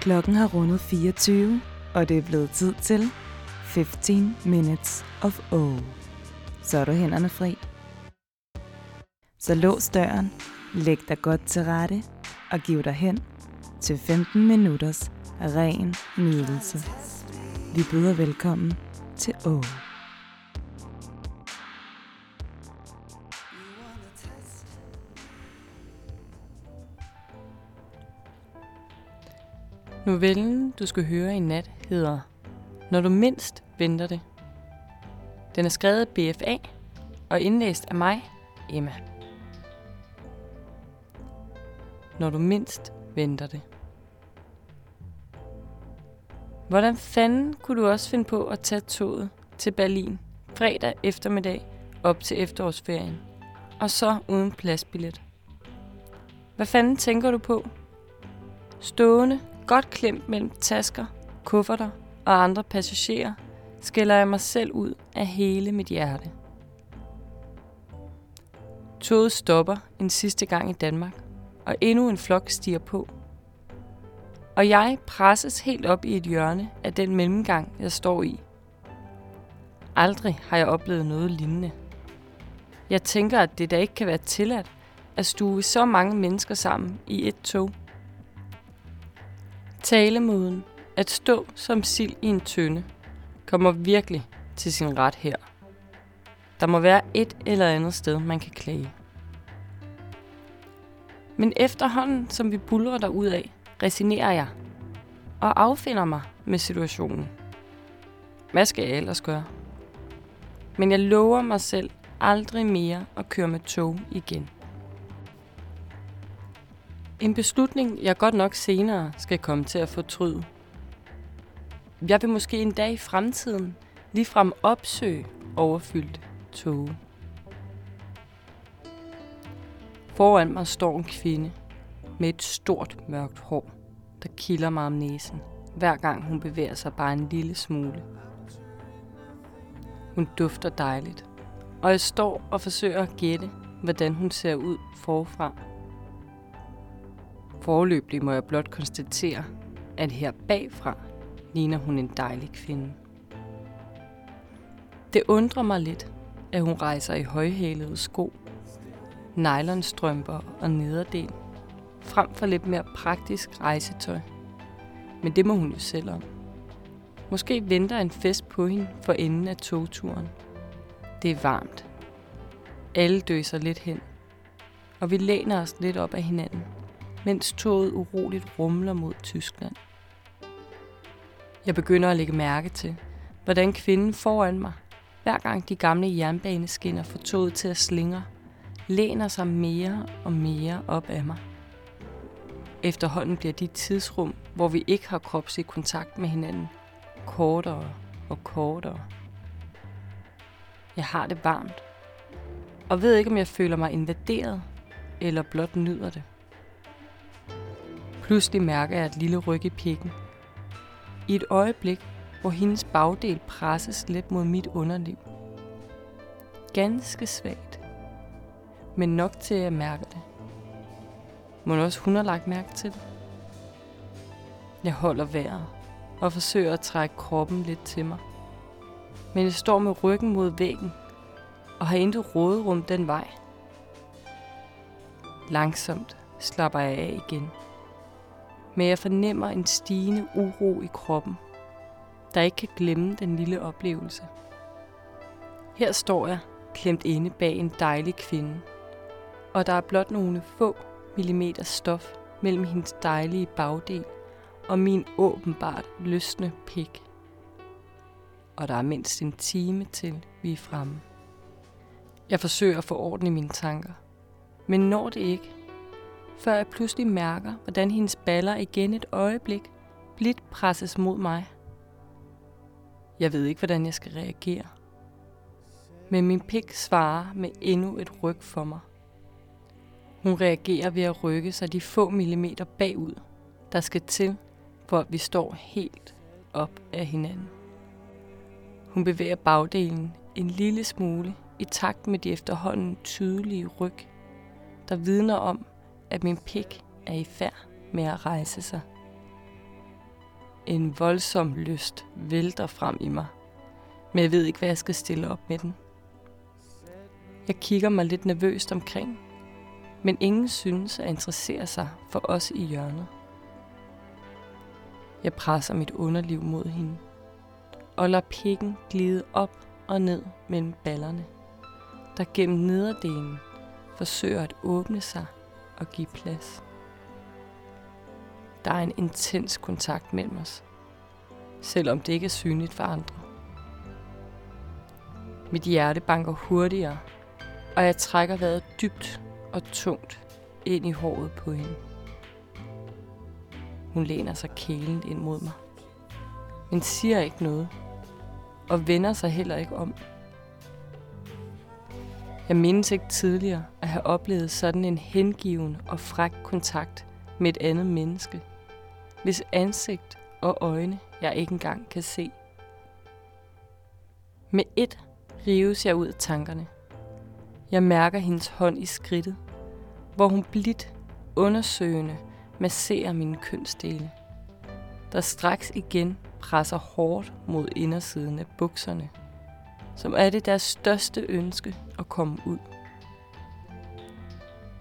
Klokken har rundet 24, og det er blevet tid til 15 Minutes of O. Så er du hænderne fri. Så lås døren, læg dig godt til rette og giv dig hen til 15 minutters ren nydelse. Vi byder velkommen til O. Novellen, du skal høre i nat, hedder Når du mindst venter det. Den er skrevet af BFA og indlæst af mig, Emma. Når du mindst venter det. Hvordan fanden kunne du også finde på at tage toget til Berlin fredag eftermiddag op til efterårsferien, og så uden pladsbillet? Hvad fanden tænker du på? Stående godt klemt mellem tasker, kufferter og andre passagerer, skælder jeg mig selv ud af hele mit hjerte. Toget stopper en sidste gang i Danmark, og endnu en flok stiger på. Og jeg presses helt op i et hjørne af den mellemgang, jeg står i. Aldrig har jeg oplevet noget lignende. Jeg tænker, at det da ikke kan være tilladt at stue så mange mennesker sammen i et tog. Talemåden, at stå som sild i en tønde, kommer virkelig til sin ret her. Der må være et eller andet sted, man kan klage. Men efterhånden, som vi bulrer ud af, resignerer jeg og affinder mig med situationen. Hvad skal jeg ellers gøre? Men jeg lover mig selv aldrig mere at køre med tog igen. En beslutning, jeg godt nok senere skal komme til at fortryde. Jeg vil måske en dag i fremtiden ligefrem opsøge overfyldt tog. Foran mig står en kvinde med et stort mørkt hår, der kilder mig om næsen, hver gang hun bevæger sig bare en lille smule. Hun dufter dejligt, og jeg står og forsøger at gætte, hvordan hun ser ud forfra. Forløbig må jeg blot konstatere, at her bagfra ligner hun en dejlig kvinde. Det undrer mig lidt, at hun rejser i højhælede sko, nylonstrømper og nederdel, frem for lidt mere praktisk rejsetøj. Men det må hun jo selv om. Måske venter en fest på hende for enden af togturen. Det er varmt. Alle døser lidt hen, og vi læner os lidt op af hinanden – mens toget uroligt rumler mod Tyskland. Jeg begynder at lægge mærke til, hvordan kvinden foran mig, hver gang de gamle jernbaneskinner får toget til at slingre, læner sig mere og mere op af mig. Efterhånden bliver de tidsrum, hvor vi ikke har kropslig kontakt med hinanden, kortere og kortere. Jeg har det varmt, og ved ikke, om jeg føler mig invaderet, eller blot nyder det. Pludselig mærker jeg et lille ryg i pikken. I et øjeblik, hvor hendes bagdel presses lidt mod mit underliv. Ganske svagt, men nok til at jeg mærker det. Må også hun har lagt mærke til det? Jeg holder vejret og forsøger at trække kroppen lidt til mig. Men jeg står med ryggen mod væggen og har intet råderum den vej. Langsomt slapper jeg af igen men jeg fornemmer en stigende uro i kroppen, der ikke kan glemme den lille oplevelse. Her står jeg, klemt inde bag en dejlig kvinde, og der er blot nogle få millimeter stof mellem hendes dejlige bagdel og min åbenbart løsne pik. Og der er mindst en time til, vi er fremme. Jeg forsøger at få orden i mine tanker, men når det ikke, før jeg pludselig mærker, hvordan hendes baller igen et øjeblik blidt presses mod mig. Jeg ved ikke, hvordan jeg skal reagere. Men min pik svarer med endnu et ryg for mig. Hun reagerer ved at rykke sig de få millimeter bagud, der skal til, for at vi står helt op af hinanden. Hun bevæger bagdelen en lille smule i takt med de efterhånden tydelige ryg, der vidner om, at min pik er i færd med at rejse sig. En voldsom lyst vælter frem i mig, men jeg ved ikke, hvad jeg skal stille op med den. Jeg kigger mig lidt nervøst omkring, men ingen synes at interessere sig for os i hjørnet. Jeg presser mit underliv mod hende og lader pikken glide op og ned mellem ballerne, der gennem nederdelen forsøger at åbne sig og give plads. Der er en intens kontakt mellem os, selvom det ikke er synligt for andre. Mit hjerte banker hurtigere, og jeg trækker vejret dybt og tungt ind i håret på hende. Hun læner sig kælent ind mod mig, men siger ikke noget, og vender sig heller ikke om. Jeg mindes ikke tidligere at have oplevet sådan en hengiven og fræk kontakt med et andet menneske, hvis ansigt og øjne jeg ikke engang kan se. Med et rives jeg ud af tankerne. Jeg mærker hendes hånd i skridtet, hvor hun blidt undersøgende masserer mine kønsdele, der straks igen presser hårdt mod indersiden af bukserne, som er det deres største ønske at komme ud.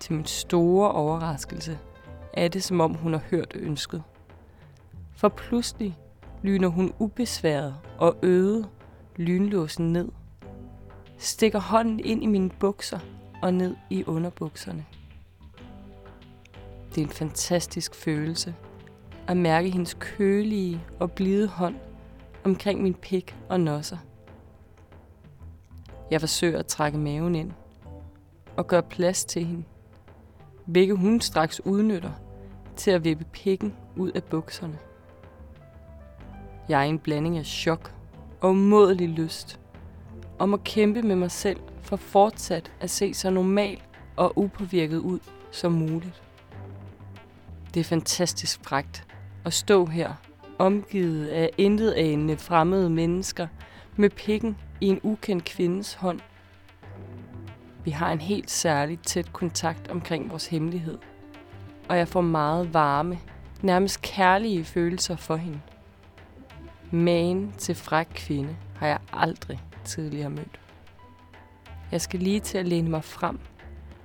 Til min store overraskelse er det, som om hun har hørt ønsket. For pludselig lyner hun ubesværet og øde lynlåsen ned, stikker hånden ind i mine bukser og ned i underbukserne. Det er en fantastisk følelse at mærke hendes kølige og blide hånd omkring min pik og nosser. Jeg forsøger at trække maven ind og gøre plads til hende, hvilket hun straks udnytter til at vippe pikken ud af bukserne. Jeg er en blanding af chok og umådelig lyst, og må kæmpe med mig selv for fortsat at se så normal og upåvirket ud som muligt. Det er fantastisk fragt at stå her, omgivet af intet fremmede mennesker, med pikken i en ukendt kvindes hånd. Vi har en helt særlig tæt kontakt omkring vores hemmelighed, og jeg får meget varme, nærmest kærlige følelser for hende. Magen til fræk kvinde har jeg aldrig tidligere mødt. Jeg skal lige til at læne mig frem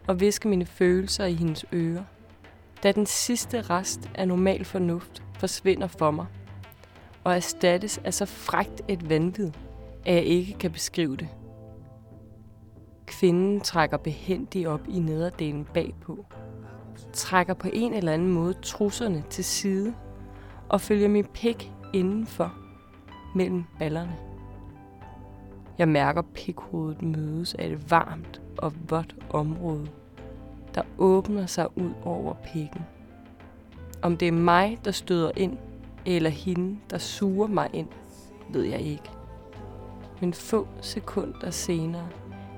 og viske mine følelser i hendes ører, da den sidste rest af normal fornuft forsvinder for mig, og erstattes af så frægt et vanvid, at jeg ikke kan beskrive det. Kvinden trækker behendigt op i nederdelen bagpå, trækker på en eller anden måde trusserne til side og følger min pik indenfor mellem ballerne. Jeg mærker pikhovedet mødes af et varmt og vådt område, der åbner sig ud over pikken. Om det er mig, der støder ind, eller hende, der suger mig ind, ved jeg ikke. Men få sekunder senere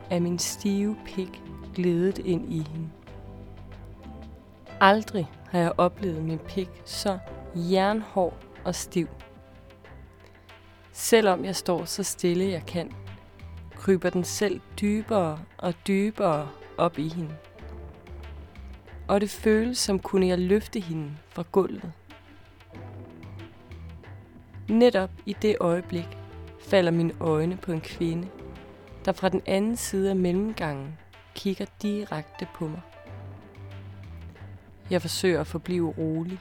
er min stive pik glædet ind i hende. Aldrig har jeg oplevet min pik så jernhård og stiv. Selvom jeg står så stille jeg kan, kryber den selv dybere og dybere op i hende. Og det føles som kunne jeg løfte hende fra gulvet. Netop i det øjeblik falder mine øjne på en kvinde, der fra den anden side af mellemgangen kigger direkte på mig. Jeg forsøger at forblive rolig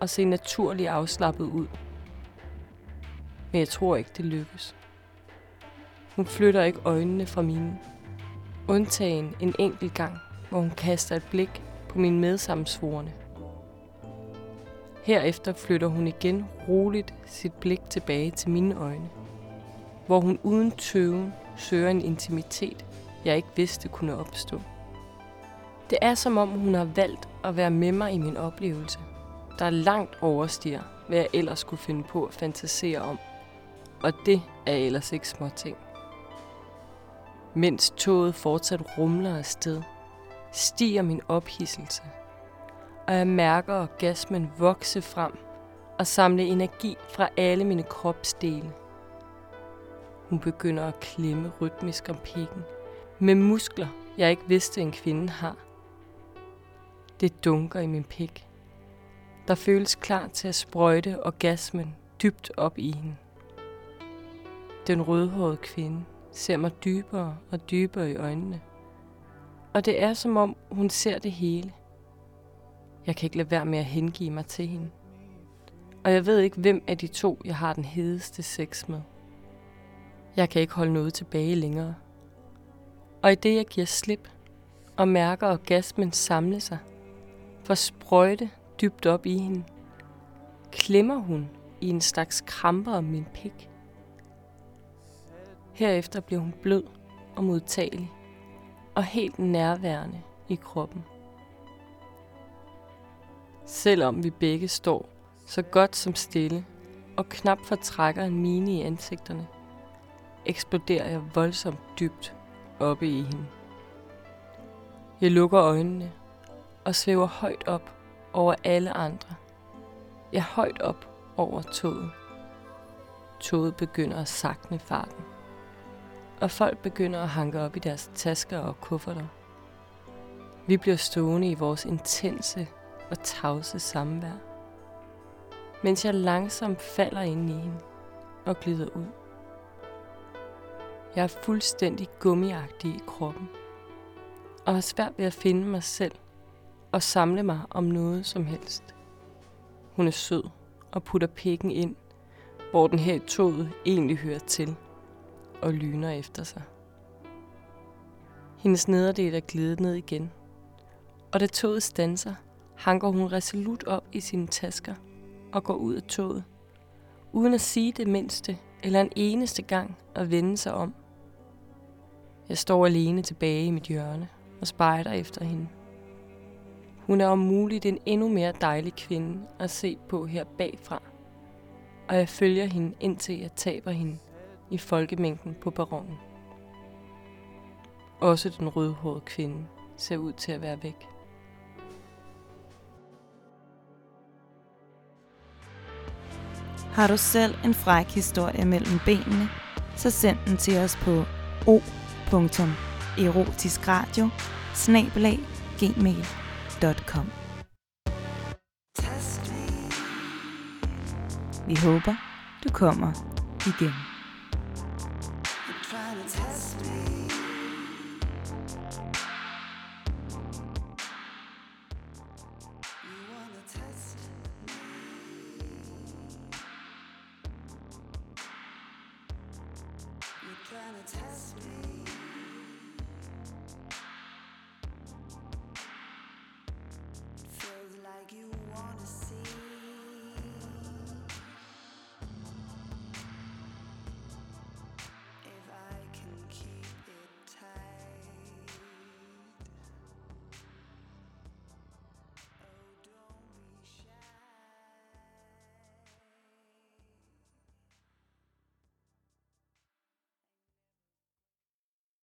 og se naturligt afslappet ud. Men jeg tror ikke, det lykkes. Hun flytter ikke øjnene fra mine. Undtagen en enkelt gang, hvor hun kaster et blik på mine medsammensvorene. Herefter flytter hun igen roligt sit blik tilbage til mine øjne, hvor hun uden tøven søger en intimitet, jeg ikke vidste kunne opstå. Det er som om hun har valgt at være med mig i min oplevelse, der langt overstiger, hvad jeg ellers skulle finde på at fantasere om. Og det er ellers ikke små ting. Mens toget fortsat rumler afsted, stiger min ophidselse, og jeg mærker orgasmen vokse frem og samle energi fra alle mine kropsdele. Hun begynder at klemme rytmisk om pikken, med muskler, jeg ikke vidste en kvinde har. Det dunker i min pik. der føles klar til at sprøjte orgasmen dybt op i hende. Den rødhårede kvinde ser mig dybere og dybere i øjnene. Og det er som om hun ser det hele. Jeg kan ikke lade være med at hengive mig til hende. Og jeg ved ikke, hvem af de to, jeg har den hedeste sex med. Jeg kan ikke holde noget tilbage længere. Og i det, jeg giver slip og mærker orgasmen samle sig, for sprøjte dybt op i hende, klemmer hun i en slags kramper om min pik. Herefter bliver hun blød og modtagelig og helt nærværende i kroppen. Selvom vi begge står så godt som stille og knap fortrækker en mine i ansigterne, eksploderer jeg voldsomt dybt oppe i hende. Jeg lukker øjnene og svæver højt op over alle andre. Jeg højt op over toget. Toget begynder at sakne farten. Og folk begynder at hanke op i deres tasker og kufferter. Vi bliver stående i vores intense og tavse samvær. Mens jeg langsomt falder ind i hende og glider ud. Jeg er fuldstændig gummiagtig i kroppen. Og har svært ved at finde mig selv og samle mig om noget som helst. Hun er sød og putter pikken ind, hvor den her i toget egentlig hører til, og lyner efter sig. Hendes nederdel er glidet ned igen, og da toget stanser, hanker hun resolut op i sine tasker og går ud af toget, uden at sige det mindste eller en eneste gang at vende sig om. Jeg står alene tilbage i mit hjørne og spejder efter hende. Hun er om muligt en endnu mere dejlig kvinde at se på her bagfra. Og jeg følger hende indtil jeg taber hende i folkemængden på baronen. Også den rødhårede kvinde ser ud til at være væk. Har du selv en fræk historie mellem benene, så send den til os på o o.erotiskradio gmail.com Vi håber, du kommer igen.